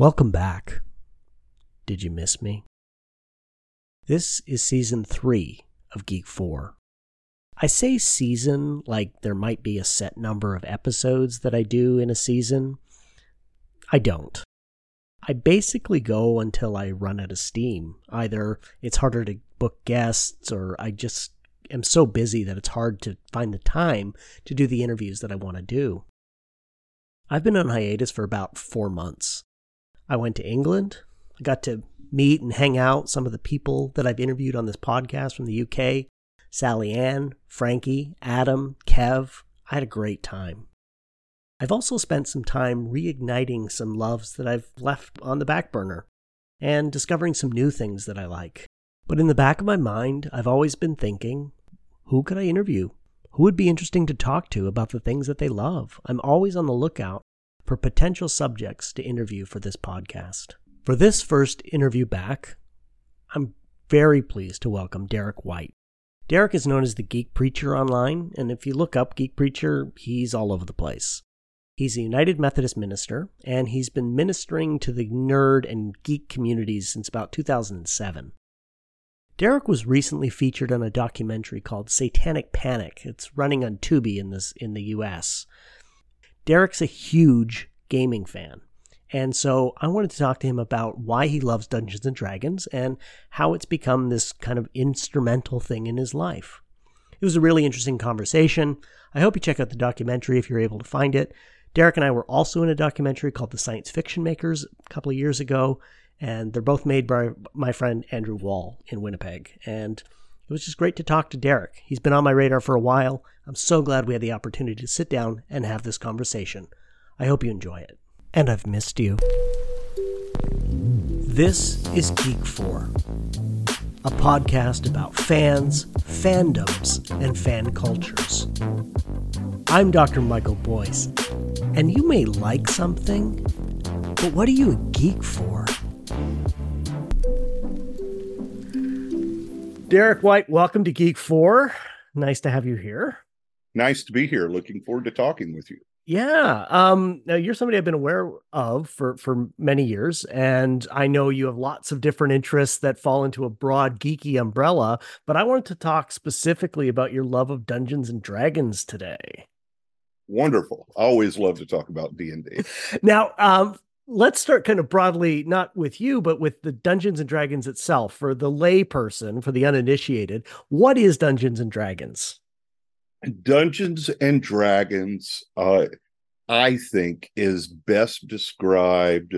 Welcome back. Did you miss me? This is season three of Geek 4. I say season like there might be a set number of episodes that I do in a season. I don't. I basically go until I run out of steam. Either it's harder to book guests, or I just am so busy that it's hard to find the time to do the interviews that I want to do. I've been on hiatus for about four months. I went to England. I got to meet and hang out some of the people that I've interviewed on this podcast from the UK Sally Ann, Frankie, Adam, Kev. I had a great time. I've also spent some time reigniting some loves that I've left on the back burner and discovering some new things that I like. But in the back of my mind, I've always been thinking who could I interview? Who would be interesting to talk to about the things that they love? I'm always on the lookout for potential subjects to interview for this podcast. For this first interview back, I'm very pleased to welcome Derek White. Derek is known as the Geek Preacher online, and if you look up Geek Preacher, he's all over the place. He's a United Methodist minister, and he's been ministering to the nerd and geek communities since about 2007. Derek was recently featured on a documentary called Satanic Panic. It's running on Tubi in this in the US. Derek's a huge gaming fan. And so I wanted to talk to him about why he loves Dungeons and Dragons and how it's become this kind of instrumental thing in his life. It was a really interesting conversation. I hope you check out the documentary if you're able to find it. Derek and I were also in a documentary called The Science Fiction Makers a couple of years ago, and they're both made by my friend Andrew Wall in Winnipeg. And it was just great to talk to Derek. He's been on my radar for a while. I'm so glad we had the opportunity to sit down and have this conversation. I hope you enjoy it. And I've missed you. This is Geek 4, a podcast about fans, fandoms, and fan cultures. I'm Dr. Michael Boyce, and you may like something, but what are you a geek for? Derek White, welcome to Geek 4. Nice to have you here. Nice to be here. Looking forward to talking with you. Yeah. Um, now you're somebody I've been aware of for for many years, and I know you have lots of different interests that fall into a broad geeky umbrella. But I wanted to talk specifically about your love of Dungeons and Dragons today. Wonderful. I always love to talk about D and D. Now, um, let's start kind of broadly, not with you, but with the Dungeons and Dragons itself. For the layperson, for the uninitiated, what is Dungeons and Dragons? Dungeons and Dragons, uh, I think, is best described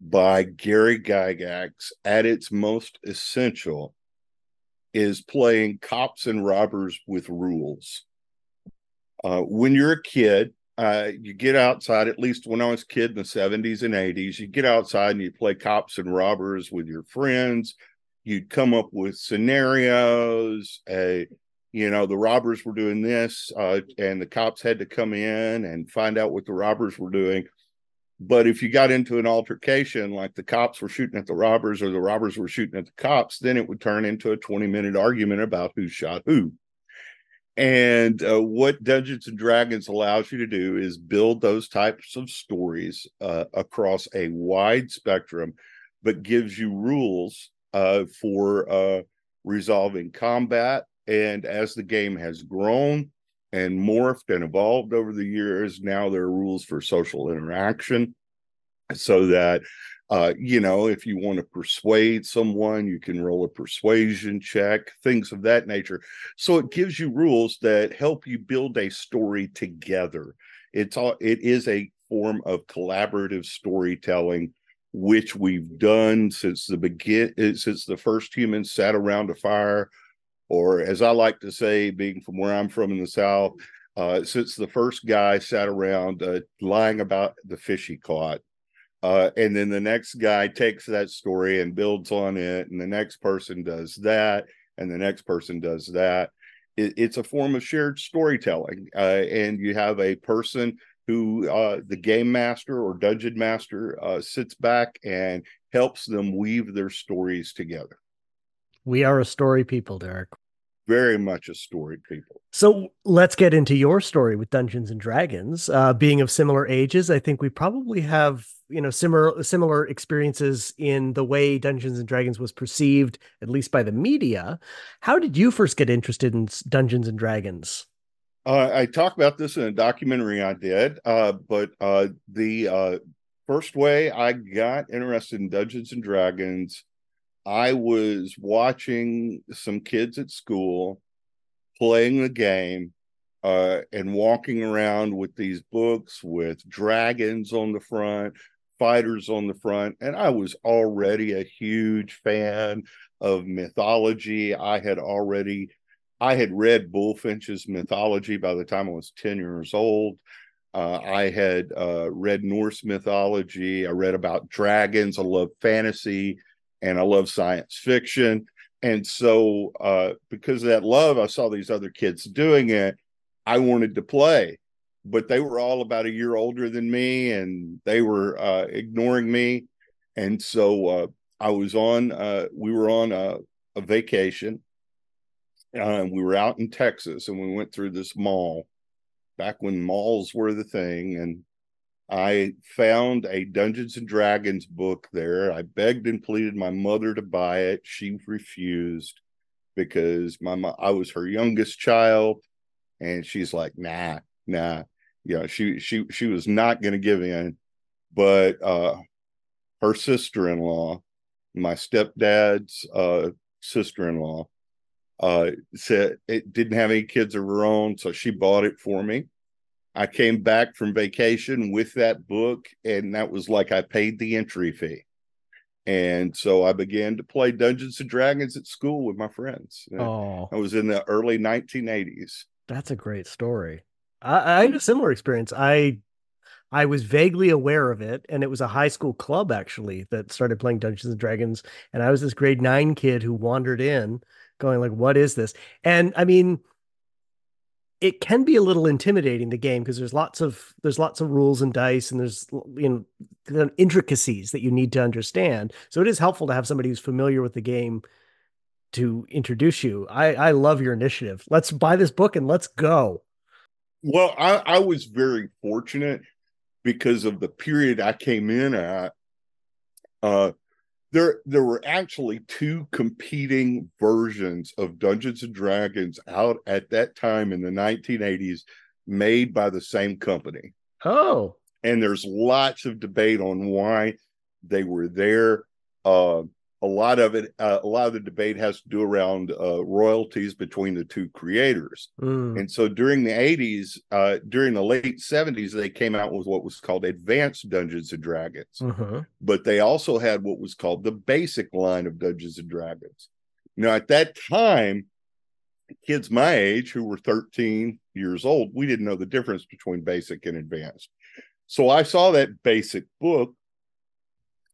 by Gary Gygax at its most essential is playing cops and robbers with rules. Uh, when you're a kid, uh, you get outside, at least when I was a kid in the 70s and 80s, you get outside and you play cops and robbers with your friends. You'd come up with scenarios. Uh, you know, the robbers were doing this, uh, and the cops had to come in and find out what the robbers were doing. But if you got into an altercation, like the cops were shooting at the robbers or the robbers were shooting at the cops, then it would turn into a 20 minute argument about who shot who. And uh, what Dungeons and Dragons allows you to do is build those types of stories uh, across a wide spectrum, but gives you rules uh, for uh, resolving combat. And as the game has grown and morphed and evolved over the years, now there are rules for social interaction so that uh, you know, if you want to persuade someone, you can roll a persuasion check, things of that nature. So it gives you rules that help you build a story together. It's all it is a form of collaborative storytelling, which we've done since the begin eh, since the first humans sat around a fire, or as I like to say, being from where I'm from in the South, uh, since the first guy sat around uh, lying about the fish he caught uh, and then the next guy takes that story and builds on it and the next person does that and the next person does that. It, it's a form of shared storytelling uh, and you have a person who uh, the game master or dungeon master uh, sits back and helps them weave their stories together. We are a story people derek very much a story people. So let's get into your story with Dungeons and Dragons. Uh, being of similar ages, I think we probably have you know similar similar experiences in the way Dungeons and Dragons was perceived, at least by the media. How did you first get interested in Dungeons and Dragons? Uh, I talk about this in a documentary I did, uh, but uh, the uh, first way I got interested in Dungeons and Dragons, I was watching some kids at school playing the game uh, and walking around with these books with dragons on the front, fighters on the front. And I was already a huge fan of mythology. I had already I had read Bulfinch's mythology by the time I was 10 years old. Uh, I had uh, read Norse mythology. I read about dragons. I love fantasy and I love science fiction. And so, uh, because of that love, I saw these other kids doing it. I wanted to play, but they were all about a year older than me and they were uh, ignoring me. And so, uh, I was on, uh, we were on a, a vacation. And we were out in Texas and we went through this mall back when malls were the thing. And I found a Dungeons and Dragons book there. I begged and pleaded my mother to buy it. She refused because my I was her youngest child, and she's like, "Nah, nah." You know, she she she was not going to give in. But uh, her sister-in-law, my stepdad's uh, sister-in-law, uh, said it didn't have any kids of her own, so she bought it for me. I came back from vacation with that book, and that was like I paid the entry fee. And so I began to play Dungeons and Dragons at school with my friends. Oh, I was in the early 1980s. That's a great story. I, I had a similar experience. I I was vaguely aware of it, and it was a high school club actually that started playing Dungeons and Dragons. And I was this grade nine kid who wandered in, going like, "What is this?" And I mean, it can be a little intimidating the game because there's lots of there's lots of rules and dice and there's you know intricacies that you need to understand. So it is helpful to have somebody who's familiar with the game to introduce you. I i love your initiative. Let's buy this book and let's go. Well i i was very fortunate because of the period i came in at uh there there were actually two competing versions of Dungeons and Dragons out at that time in the 1980s made by the same company. Oh. And there's lots of debate on why they were there. Uh, a lot of it, uh, a lot of the debate has to do around uh, royalties between the two creators. Mm. And so during the 80s, uh, during the late 70s, they came out with what was called Advanced Dungeons and Dragons. Uh-huh. But they also had what was called the basic line of Dungeons and Dragons. Now, at that time, kids my age who were 13 years old, we didn't know the difference between basic and advanced. So I saw that basic book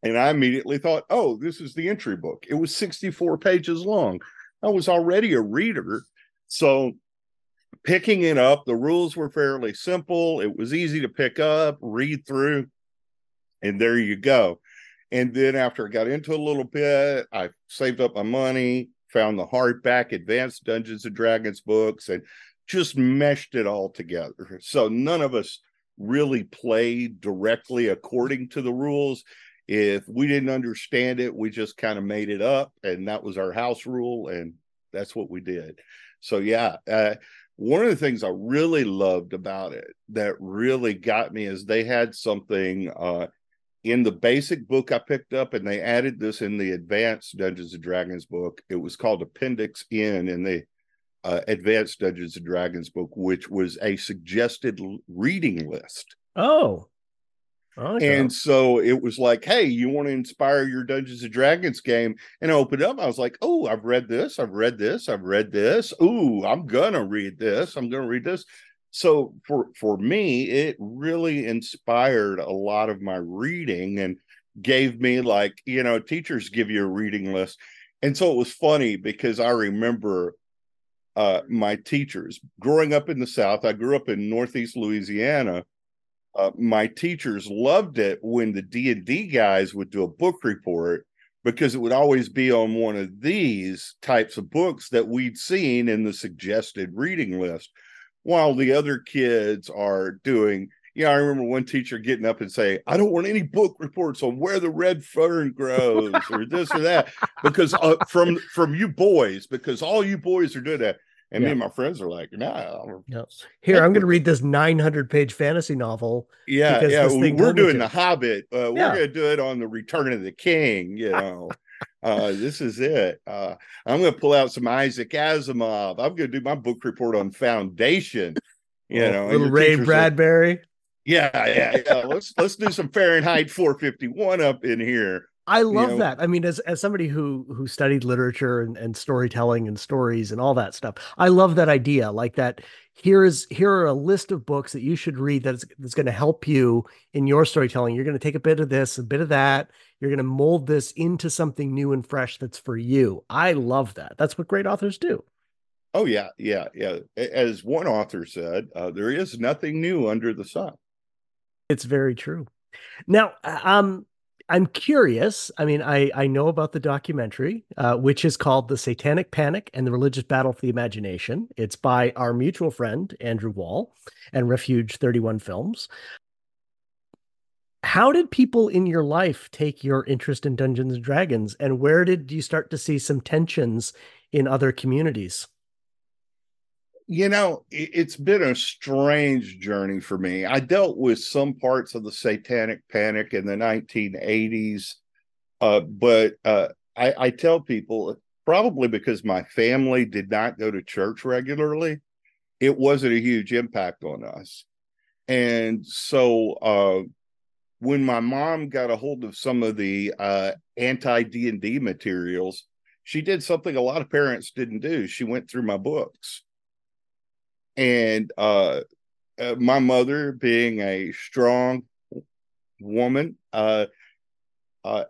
and I immediately thought, oh, this is the entry book. It was 64 pages long. I was already a reader. So picking it up, the rules were fairly simple. It was easy to pick up, read through, and there you go. And then after I got into a little bit, I saved up my money, found the hardback Advanced Dungeons and Dragons books, and just meshed it all together. So none of us really played directly according to the rules if we didn't understand it, we just kind of made it up, and that was our house rule, and that's what we did. So yeah, uh, one of the things I really loved about it that really got me is they had something uh, in the basic book I picked up, and they added this in the advanced Dungeons and Dragons book. It was called Appendix N in the uh, advanced Dungeons and Dragons book, which was a suggested reading list. Oh, and so it was like, hey, you want to inspire your Dungeons and Dragons game? And I opened up. I was like, oh, I've read this. I've read this. I've read this. Ooh, I'm gonna read this. I'm gonna read this. So for for me, it really inspired a lot of my reading and gave me like, you know, teachers give you a reading list. And so it was funny because I remember uh, my teachers growing up in the South. I grew up in Northeast Louisiana uh, my teachers loved it when the D&D guys would do a book report because it would always be on one of these types of books that we'd seen in the suggested reading list while the other kids are doing yeah, I remember one teacher getting up and saying, I don't want any book reports on where the red fern grows or this or that, because uh, from from you boys, because all you boys are doing that. And yeah. me and my friends are like, nah. Here, I'm going to read this 900 page fantasy novel. Yeah, yeah. We're doing The Hobbit. Uh, we're going to do it on the Return of the King. You know, uh, this is it. Uh, I'm going to pull out some Isaac Asimov. I'm going to do my book report on Foundation. You oh, know, little Ray Bradbury. Yeah, yeah, yeah. let's let's do some Fahrenheit 451 up in here. I love you know? that. I mean, as as somebody who who studied literature and, and storytelling and stories and all that stuff, I love that idea. Like that, here is here are a list of books that you should read that's that's going to help you in your storytelling. You're going to take a bit of this, a bit of that. You're going to mold this into something new and fresh that's for you. I love that. That's what great authors do. Oh yeah, yeah, yeah. As one author said, uh, there is nothing new under the sun. It's very true. Now, um, I'm curious. I mean, I I know about the documentary, uh, which is called "The Satanic Panic and the Religious Battle for the Imagination." It's by our mutual friend Andrew Wall and Refuge 31 Films. How did people in your life take your interest in Dungeons and Dragons, and where did you start to see some tensions in other communities? You know, it's been a strange journey for me. I dealt with some parts of the satanic panic in the 1980s, uh, but uh, I, I, tell people probably because my family did not go to church regularly, it wasn't a huge impact on us. And so uh, when my mom got a hold of some of the uh, anti D and D materials, she did something a lot of parents didn't do. She went through my books and uh, uh, my mother being a strong woman uh, uh,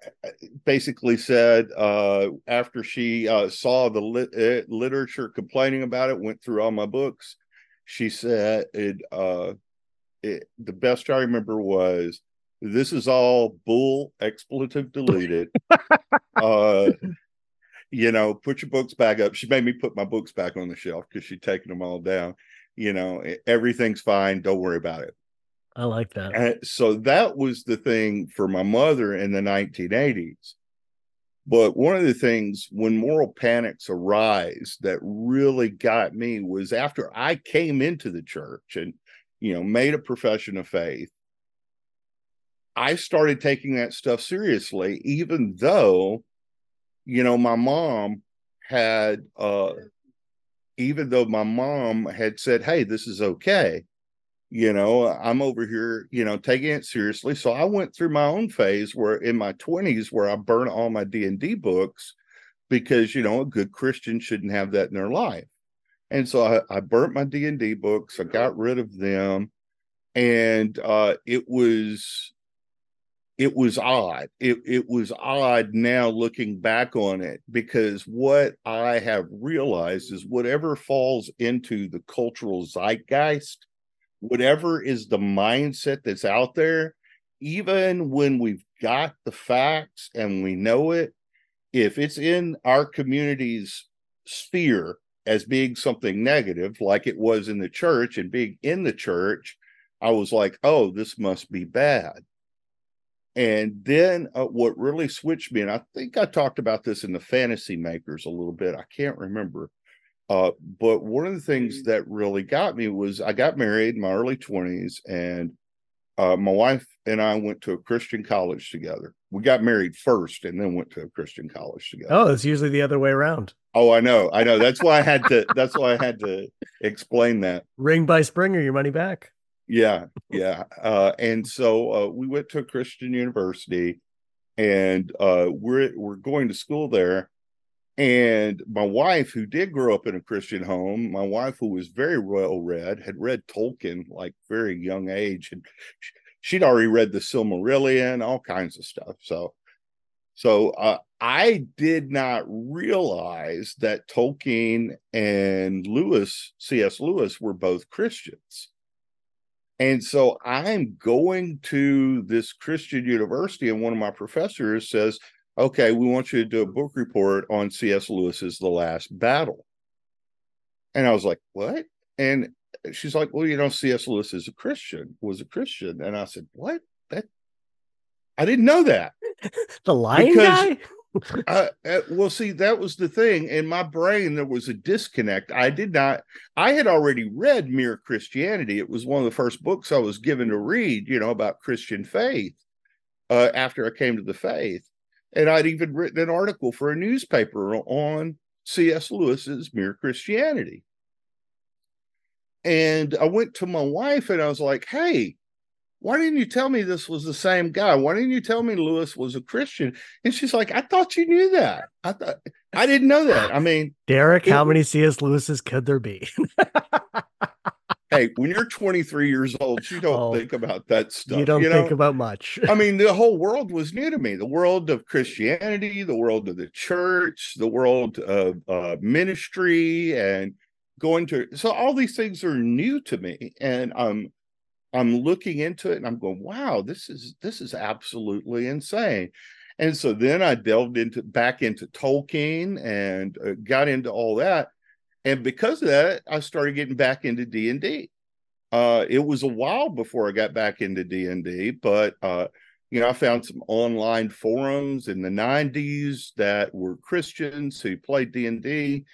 basically said uh, after she uh, saw the lit- uh, literature complaining about it, went through all my books. She said it, uh, it, the best I remember was this is all bull expletive deleted. you know, put your books back up. She made me put my books back on the shelf because she'd taken them all down. You know everything's fine. Don't worry about it. I like that. And so that was the thing for my mother in the 1980s but one of the things when moral panics arise that really got me was after i came into the church and you know made a profession of faith i started taking that stuff seriously even though you know my mom had uh even though my mom had said, Hey, this is okay, you know, I'm over here, you know, taking it seriously. So I went through my own phase where in my 20s where I burned all my D&D books because, you know, a good Christian shouldn't have that in their life. And so I, I burnt my D&D books, I got rid of them. And uh, it was it was odd. It it was odd now looking back on it because what I have realized is whatever falls into the cultural zeitgeist, whatever is the mindset that's out there, even when we've got the facts and we know it, if it's in our community's sphere as being something negative, like it was in the church and being in the church, I was like, oh, this must be bad and then uh, what really switched me, and I think I talked about this in the fantasy makers a little bit. I can't remember. Uh, but one of the things mm-hmm. that really got me was I got married in my early 20s, and uh, my wife and I went to a Christian college together. We got married first and then went to a Christian college together. Oh, it's usually the other way around. Oh, I know. I know. That's why I had to that's why I had to explain that. Ring by Springer, your money back yeah yeah uh, and so uh, we went to a christian university and uh, we're we're going to school there and my wife who did grow up in a christian home my wife who was very well read had read tolkien like very young age and she'd already read the silmarillion all kinds of stuff so so uh, i did not realize that tolkien and lewis cs lewis were both christians and so I'm going to this Christian university, and one of my professors says, okay, we want you to do a book report on C.S. Lewis's The Last Battle. And I was like, what? And she's like, well, you know, C.S. Lewis is a Christian, was a Christian. And I said, what? That I didn't know that. the lion because, guy? Uh, well, see, that was the thing. In my brain, there was a disconnect. I did not, I had already read Mere Christianity. It was one of the first books I was given to read, you know, about Christian faith uh, after I came to the faith. And I'd even written an article for a newspaper on C.S. Lewis's Mere Christianity. And I went to my wife and I was like, hey, why didn't you tell me this was the same guy? Why didn't you tell me Lewis was a Christian? And she's like, I thought you knew that. I thought I didn't know that. I mean, Derek, it, how many C.S. Lewis's could there be? hey, when you're 23 years old, you don't oh, think about that stuff. You don't you know? think about much. I mean, the whole world was new to me. The world of Christianity, the world of the church, the world of uh, ministry, and going to so all these things are new to me, and um I'm looking into it and I'm going, wow, this is this is absolutely insane. And so then I delved into back into Tolkien and uh, got into all that. And because of that, I started getting back into D and D. Uh, it was a while before I got back into D and D, but uh, you know, I found some online forums in the '90s that were Christians who played D and D,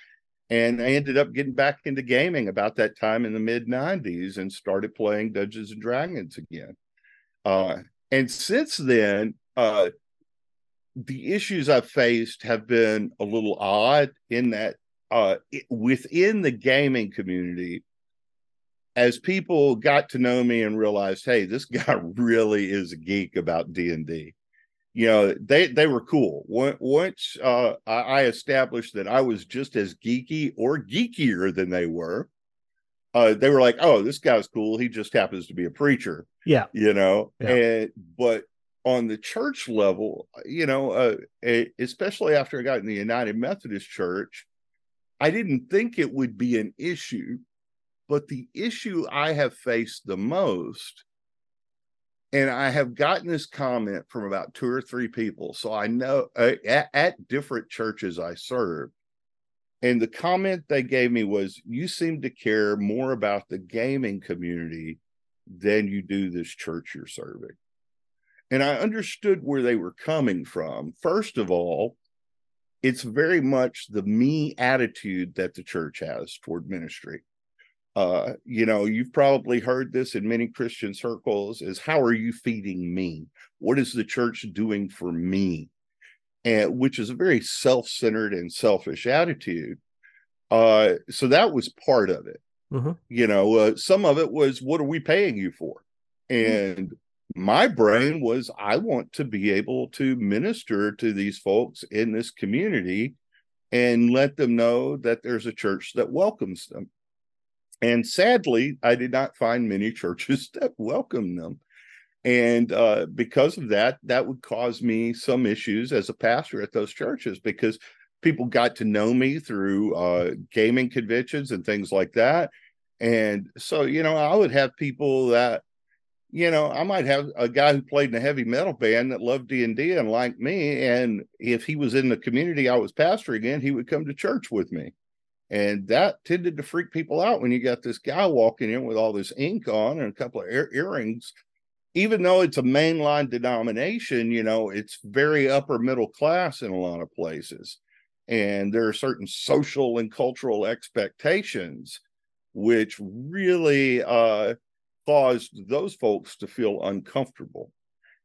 and I ended up getting back into gaming about that time in the mid 90s and started playing Dungeons and Dragons again. Uh, and since then, uh, the issues I've faced have been a little odd in that uh, it, within the gaming community, as people got to know me and realized, hey, this guy really is a geek about D and D you know they they were cool. Once uh, i established that i was just as geeky or geekier than they were uh, they were like oh this guy's cool. He just happens to be a preacher yeah. you know? Yeah. and but on the church level you know uh, especially after i got in the united methodist church i didn't think it would be an issue but the issue i have faced the most and I have gotten this comment from about two or three people. So I know uh, at, at, different churches I serve. And the comment they gave me was, You seem to care more about the gaming community than you do this church you're serving. And I understood where they were coming from. First of all, it's very much the me attitude that the church has toward ministry uh, you know, you've probably heard this in many Christian circles is how are you feeding me? What is the church doing for me? And which is a very self-centered and selfish attitude. Uh, so that was part of it. Mm-hmm. You know, uh, some of it was what are we paying you for? Mm-hmm. And mm-hmm. my brain was I want to be able to minister to these folks in this community and let them know that there's a church that welcomes them and sadly, I did not find many churches that welcomed them. And uh, because of that, that would cause me some issues as a pastor at those churches because people got to know me through uh, gaming conventions and things like that. And so, you know, I would have people that, you know, I might have a guy who played in a heavy metal band that loved D and D and liked me. And if he was in the community I was pastoring in, he would come to church with me. And that tended to freak people out when you got this guy walking in with all this ink on and a couple of ear- earrings. Even though it's a mainline denomination, you know, it's very upper middle class in a lot of places. And there are certain social and cultural expectations which really uh, caused those folks to feel uncomfortable.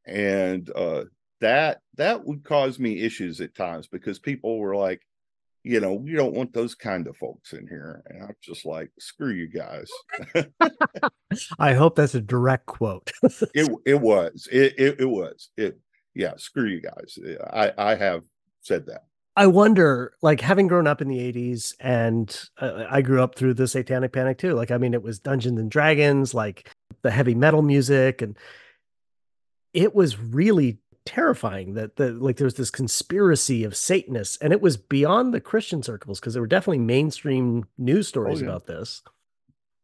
And uh, that that would cause me issues at times because people were like, you know, we don't want those kind of folks in here. And I'm just like, screw you guys. I hope that's a direct quote. it it was. It, it, it was. It yeah, screw you guys. I I have said that. I wonder, like having grown up in the 80s and uh, I grew up through the Satanic Panic too. Like, I mean, it was Dungeons and Dragons, like the heavy metal music, and it was really terrifying that the like there was this conspiracy of Satanists, and it was beyond the Christian circles because there were definitely mainstream news stories oh, yeah. about this.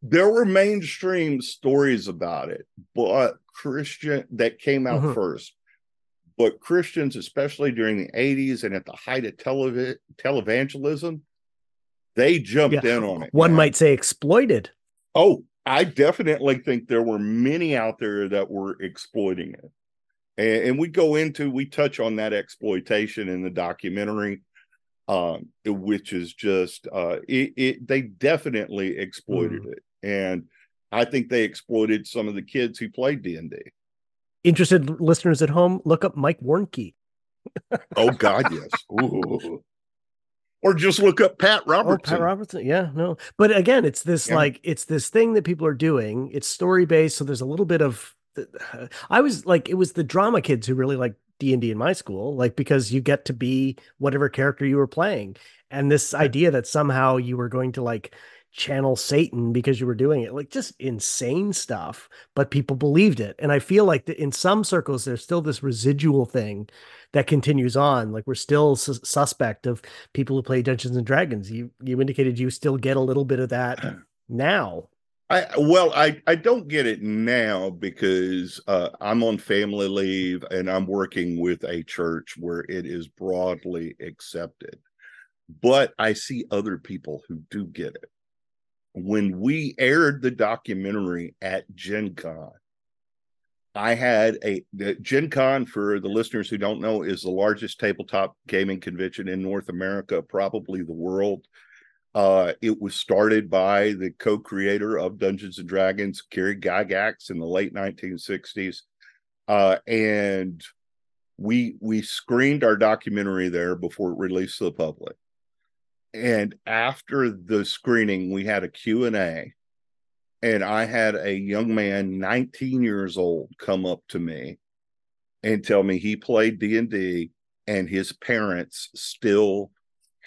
There were mainstream stories about it, but Christian that came out mm-hmm. first. but Christians, especially during the 80s and at the height of telev- televangelism, they jumped Yeah. in on it. One man. might say exploited. Oh, I definitely think there were many out there that were exploiting it. And, and we go into, we touch on that exploitation in the documentary, um, which is just, uh, it, it they definitely exploited it. And I think they exploited some of the kids who played D&D. Interested listeners at home, look up Mike Warnke. Oh God, yes. Or just look up Pat Oh, Robertson. Pat Robertson. Yeah, no. But again, it's this Yeah. like it's this thing that people are doing. It's story based, so there's a little bit of. Uh, I was like, it was the drama kids who really like D and D in my school, like because you get to be whatever character you were playing, and this idea that somehow you were going to like channel Satan because you were doing it, like just insane stuff. But people believed it, and I feel like that in some circles there's still this residual thing that continues on. Like we're still sus- suspect of people who play Dungeons and Dragons. You you indicated you still get a little bit of that now. I well, I I don't get it now because uh, I'm on family leave and I'm working with a church where it is broadly accepted. But I see other people who do get it. When we aired the documentary at Gen Con, I had a Gen Con for the listeners who don't know is the largest tabletop gaming convention in North America, probably the world. Uh, it was started by the co-creator of Dungeons and Dragons, Gary Gygax, in the late 1960s, uh, and we we screened our documentary there before it released to the public. And after the screening, we had a Q and A, and I had a young man, 19 years old, come up to me and tell me he played D and D, and his parents still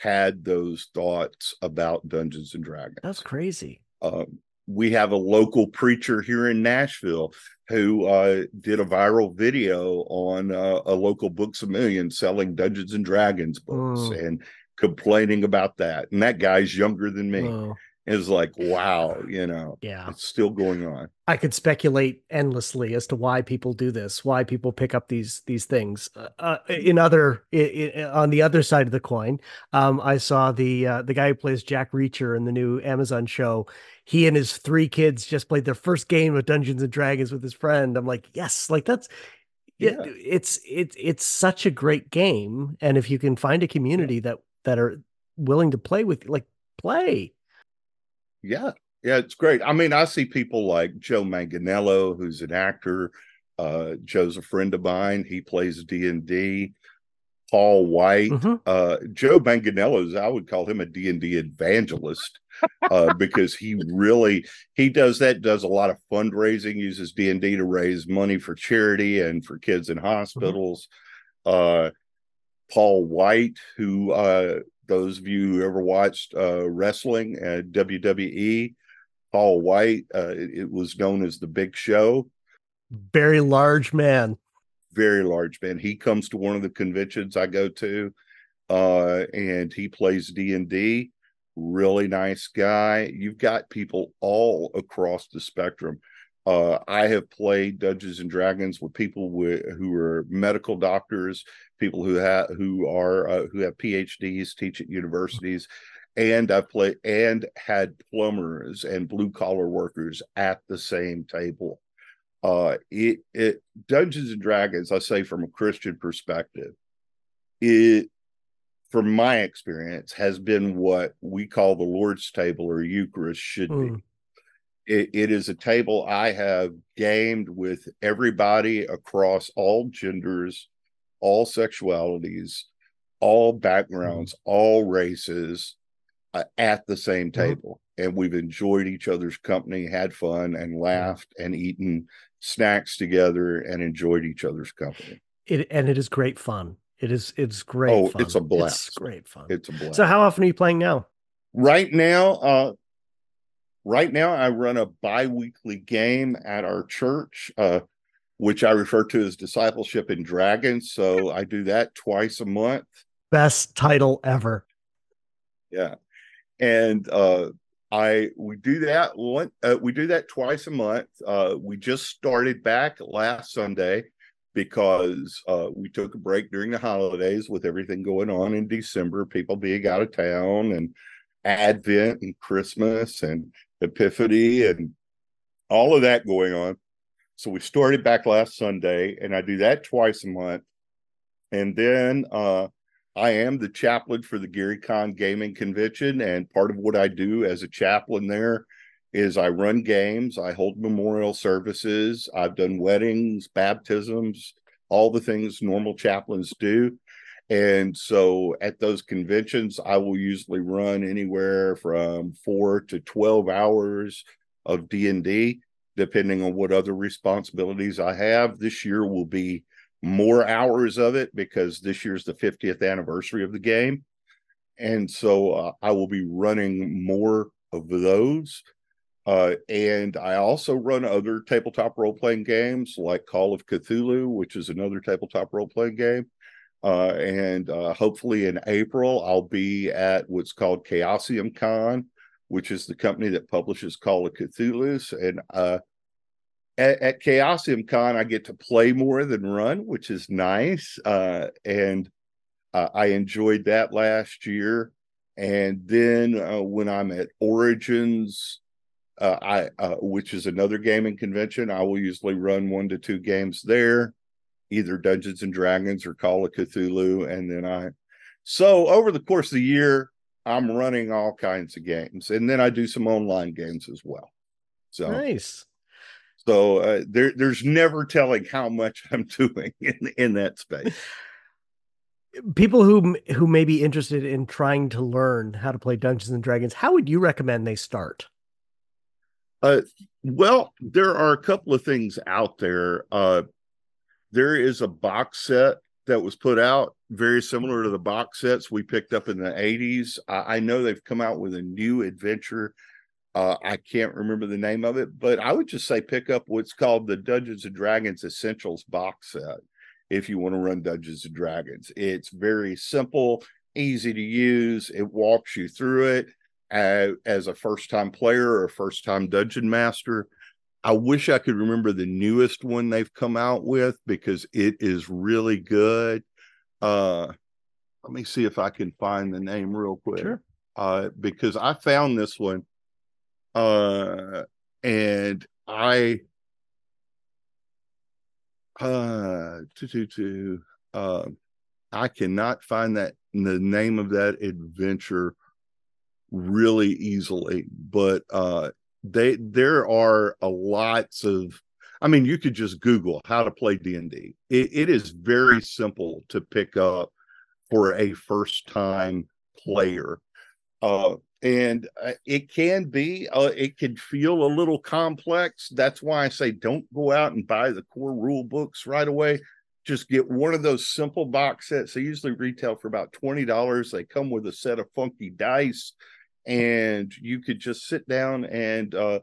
had those thoughts about Dungeons and Dragons. That's crazy. Um, we have a local preacher here in Nashville who uh, did a viral video on uh, a local Books a Million selling Dungeons and Dragons books Mm. and complaining about that. And that guy's younger than me. Is like, wow, you know, Yeah. it's still going on. I could speculate endlessly as to why people do this, why people pick up these these things. Uh, uh, in other, i i on the other side of the coin, um, I saw the uh, the guy who plays Jack Reacher in the new Amazon show. He and his three kids just played their first game of Dungeons and Dragons with his friend. I'm like, yes, like that's. Yeah, Yeah. it's it's it's such a great game, and if you can find a community that that are willing to play with, like, play. Yeah. Yeah, it's great. I mean, I see people like Joe Manganiello, who's an actor. Uh, Joe's a friend of mine. He plays D and D. Paul Wight, Mhm. uh, Joe Manganiello's. I would call him a D and D evangelist uh, because he really he does that. Does a lot of fundraising. Uses D and D to raise money for charity and for kids in hospitals. Uh, Paul Wight, who uh, those of you who ever watched uh, wrestling at WWE, Paul Wight, uh, it, it was known as the Big Show. Very large man. Very large man. He comes to one of the conventions I go to, uh, and he plays D and D. Really nice guy. You've got people all across the spectrum. Uh, I have played Dungeons and Dragons with people who are medical doctors, people who have who are uh, who have PhDs, teach at universities, and I've played and had plumbers and blue collar workers at the same table. Uh, it it Dungeons and Dragons, I say from a Christian perspective, it from my experience has been what we call the Lord's table or Eucharist should be Mm. It, it is a table I have gamed with everybody across all genders, all sexualities, all backgrounds, all races uh, at the same Mhm. table. And we've enjoyed each other's company, had fun, and laughed and eaten snacks together and enjoyed each other's company. It and it is great fun. It is it's great. Oh, fun. it's a blast. It's great fun. It's a blast. so how often are you playing now? right now uh right now i run a bi-weekly game at our church uh which i refer to as discipleship in dragons so i do that twice a month. Best title ever. yeah. And uh i we do that one uh, we do that twice a month. Uh we just started back last sunday because uh, we took a break during the holidays with everything going on in December, people being out of town and Advent and Christmas and Epiphany and all of that going on. So we started back last Sunday, and I do that twice a month. And then uh, I am the chaplain for the Gary Con Gaming Convention, and part of what I do as a chaplain there is I run games, I hold memorial services, I've done weddings, baptisms, all the things normal chaplains do. And so at those conventions, I will usually run anywhere from four to 12 hours of D&D, depending on what other responsibilities I have. This year will be more hours of it because this year's the 50th anniversary of the game. And so uh, I will be running more of those. Uh, and I also run other tabletop role playing games like Call of Cthulhu, which is another tabletop role playing game. Uh, and uh, hopefully in April, I'll be at what's called Chaosium Con, which is the company that publishes Call of Cthulhu. And uh, at, at Chaosium Con, I get to play more than run, which is nice. Uh, and uh, I enjoyed that last year. And then when I'm at Origins, uh, I uh, which is another gaming convention. I will usually run one to two games there, either Dungeons and Dragons or Call of Cthulhu, and then I. So over the course of the year, I'm running all kinds of games, and then I do some online games as well. So nice. So uh, there, there's never telling how much I'm doing in in that space. People who who may be interested in trying to learn how to play Dungeons and Dragons, how would you recommend they start? Uh, well, there are a couple of things out there. Uh, there is a box set that was put out very similar to the box sets we picked up in the 80s. I, I know they've come out with a new adventure. Uh, I can't remember the name of it, but I would just say pick up what's called the Dungeons and Dragons Essentials box set if you want to run Dungeons and Dragons. It's very simple, easy to use. It walks you through it as, as a first time player or first time dungeon master. I wish I could remember the newest one they've come out with because it is really good. Uh, let me see if I can find the name real quick. Sure. Uh, because I found this one, uh, and I, uh, to, to, to, uh, I cannot find that the name of that adventure really easily but uh they there are a lots of i mean you could just google how to play d&d it, it is very simple to pick up for a first time player. Uh and uh, it can be uh, it can feel a little complex. That's why i say don't go out and buy the core rule books right away. Just get one of those simple box sets. They usually retail for about $20 they come with a set of funky dice and you could just sit down and uh,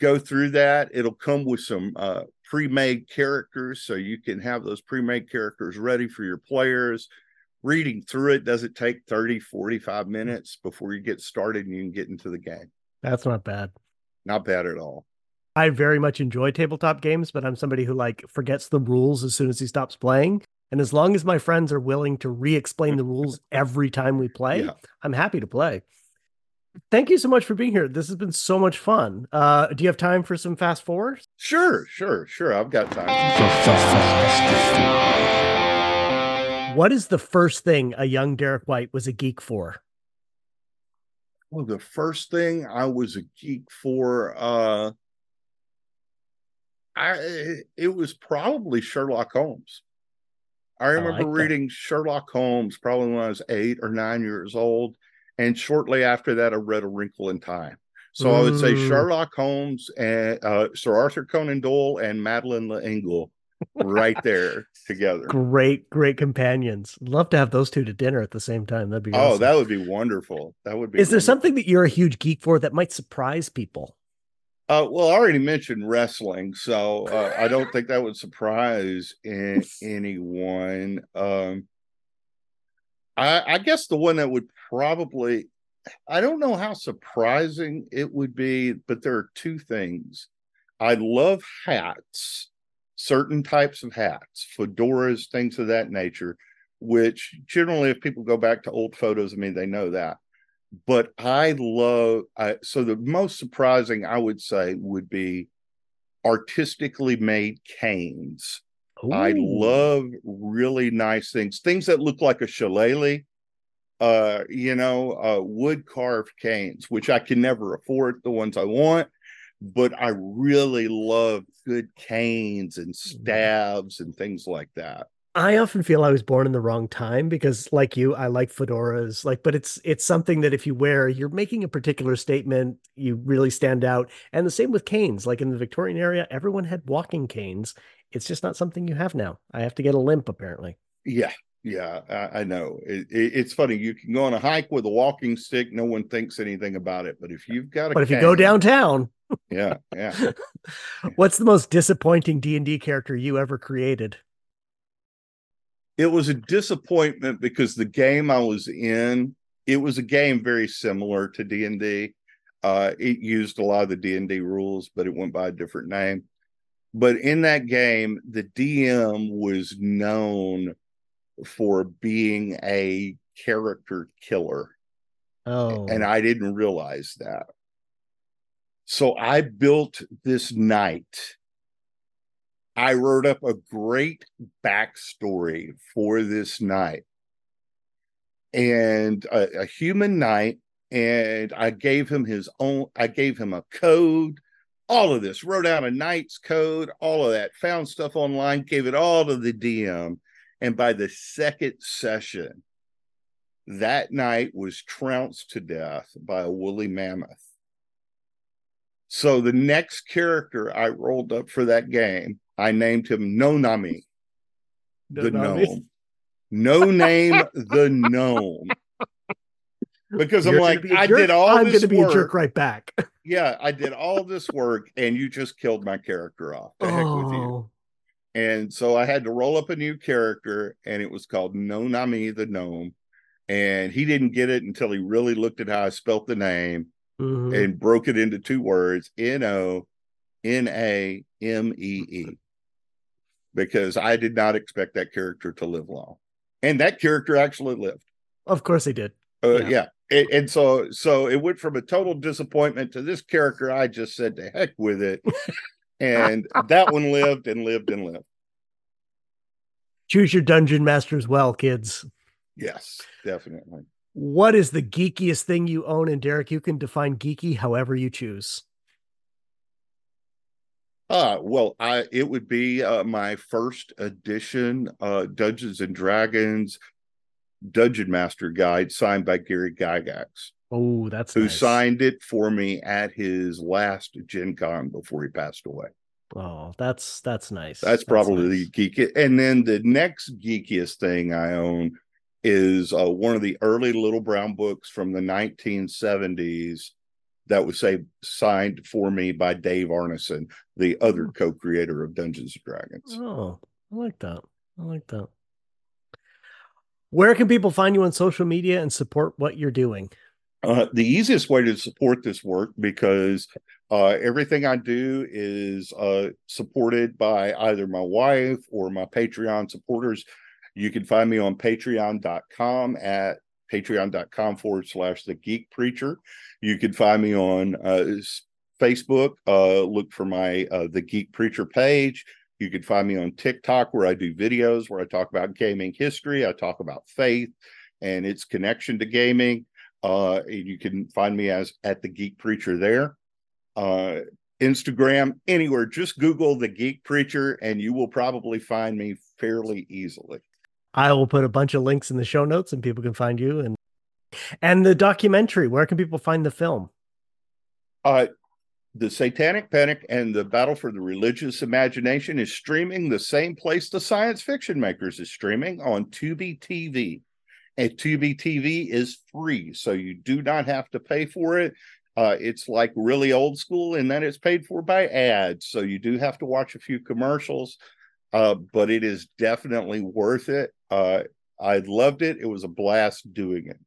go through that. It'll come with some uh, pre-made characters, so you can have those pre-made characters ready for your players. Reading through it doesn't take 30, 45 minutes before you get started and you can get into the game. That's not bad. Not bad at all. I very much enjoy tabletop games, but I'm somebody who like forgets the rules as soon as he stops playing. And as long as my friends are willing to re-explain the rules every time we play, yeah. I'm happy to play thank you so much for being here. This has been so much fun. Uh, do you have time for some fast forwards? Sure, sure, sure. I've got time. What is the first thing a young Derek White was a geek for? Well, the first thing I was a geek for, uh, I it was probably Sherlock Holmes. I remember I like reading Sherlock Holmes probably when I was eight or nine years old and shortly after that, I read A Wrinkle in Time. So mm. I would say mm. Sherlock Holmes and uh, Sir Arthur Conan Doyle and Madeleine L'Engle right there together. Great, great companions. Love to have those two to dinner at the same time. That'd be oh, awesome. that would be wonderful. That would be. Is wonderful. there something that you're a huge geek for that might surprise people? Uh, well, I already mentioned wrestling, so uh, I don't think that would surprise anyone. Um, I, I guess the one that would probably, I don't know how surprising it would be, but there are two things. I love hats. certain types of hats, fedoras, things of that nature, which generally, if people go back to old photos, I mean, they know that. But I love, I, so the most surprising, I would say, would be artistically made canes. Ooh. I love really nice things, things that look like a shillelagh, uh, you know, uh, wood carved canes, which I can never afford the ones I want, but I really love good canes and mm-hmm. staves and things like that. I often feel I was born in the wrong time because like you, I like fedoras, like, but it's it's something that if you wear, you're making a particular statement, you really stand out. And the same with canes. Like in the Victorian area, everyone had walking canes. It's just not something you have now. I have to get a limp apparently. Yeah. Yeah, I, I know. It, it, it's funny. You can go on a hike with a walking stick. No one thinks anything about it. But if you've got a, but if you go downtown, yeah, yeah. What's the most disappointing D and D character you ever created? It was a disappointment because the game I was in, it was a game very similar to D and D. Uh, it used a lot of the D and D rules, but it went by a different name. But in that game, the DM was known for being a character killer. Oh. And I didn't realize that. So I built this knight. I wrote up a great backstory for this knight and a, a human knight. And I gave him his own, I gave him a code, all of this, wrote out a knight's code, all of that, found stuff online, gave it all to the DM and by the second session, that knight was trounced to death by a woolly mammoth. So the next character I rolled up for that game, I named him Nonami, the gnome. No name, the gnome. Because You're I'm like, I did all I'm this gonna be work. a jerk right back. yeah, I did all this work and you just killed my character off. The oh. heck with you. Oh. And so I had to roll up a new character, and it was called Nonami the Gnome. And he didn't get it until he really looked at how I spelt the name mm-hmm. and broke it into two words N O N A M E E. Because I did not expect that character to live long. And that character actually lived. Of course he did. Uh, yeah. yeah. And, and so so it went from a total disappointment to this character I just said to heck with it. and that one lived and lived and lived. Choose your dungeon masters well, kids. Yes, definitely. What is the geekiest thing you own? And Derek, you can define geeky however you choose. Uh, well, I it would be uh, my first edition uh, Dungeons and Dragons Dungeon Master Guide signed by Gary Gygax. Oh, that's who nice. signed it for me at his last Gen Con before he passed away. Oh, that's that's nice. That's, that's probably nice. the geek. And then the next geekiest thing I own is uh, one of the early Little Brown books from the 1970s that was say signed for me by Dave Arneson, the other oh. co-creator of Dungeons and Dragons. Oh, I like that. I like that. Where can people find you on social media and support what you're doing? Uh, the easiest way to support this work because uh, everything I do is uh, supported by either my wife or my Patreon supporters. You can find me on patreon.com at patreon.com forward slash the geek preacher. You can find me on uh, Facebook. Uh, look for my uh, the geek preacher page. You can find me on TikTok where I do videos where I talk about gaming history. I talk about faith and its connection to gaming. Uh, you can find me as at the Geek Preacher there. Uh, Instagram, anywhere, just Google the Geek Preacher and you will probably find me fairly easily. I will put a bunch of links in the show notes and people can find you and and the documentary. Where can people find the film? Uh the Satanic Panic and the Battle for the Religious Imagination is streaming the same place the Science Fiction Makers is streaming on Tubi TV and Tubi TV is free, so you do not have to pay for it. Uh, it's like really old school, and then it's paid for by ads, so you do have to watch a few commercials, uh, but it is definitely worth it. Uh, I loved it. It was a blast doing it.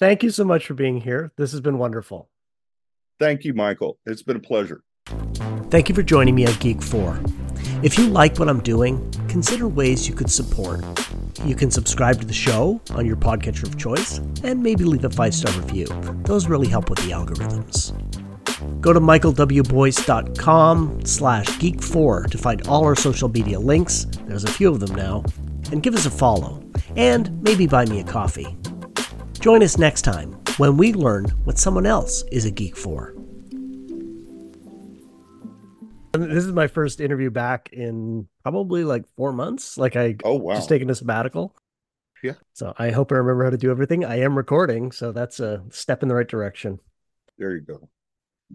Thank you so much for being here. This has been wonderful. Thank you, Michael. It's been a pleasure. Thank you for joining me at Geek 4. If you like what I'm doing, consider ways you could support. You can subscribe to the show on your podcatcher of choice and maybe leave a five star review. Those really help with the algorithms. Go to michaelwboyce.com slash geek4 to find all our social media links. There's a few of them now. And give us a follow. And maybe buy me a coffee. Join us next time when we learn what someone else is a geek for. This is my first interview back in probably like four months. Like I Oh wow. just taking a sabbatical. Yeah. So I hope I remember how to do everything. I am recording, so that's a step in the right direction. there you go.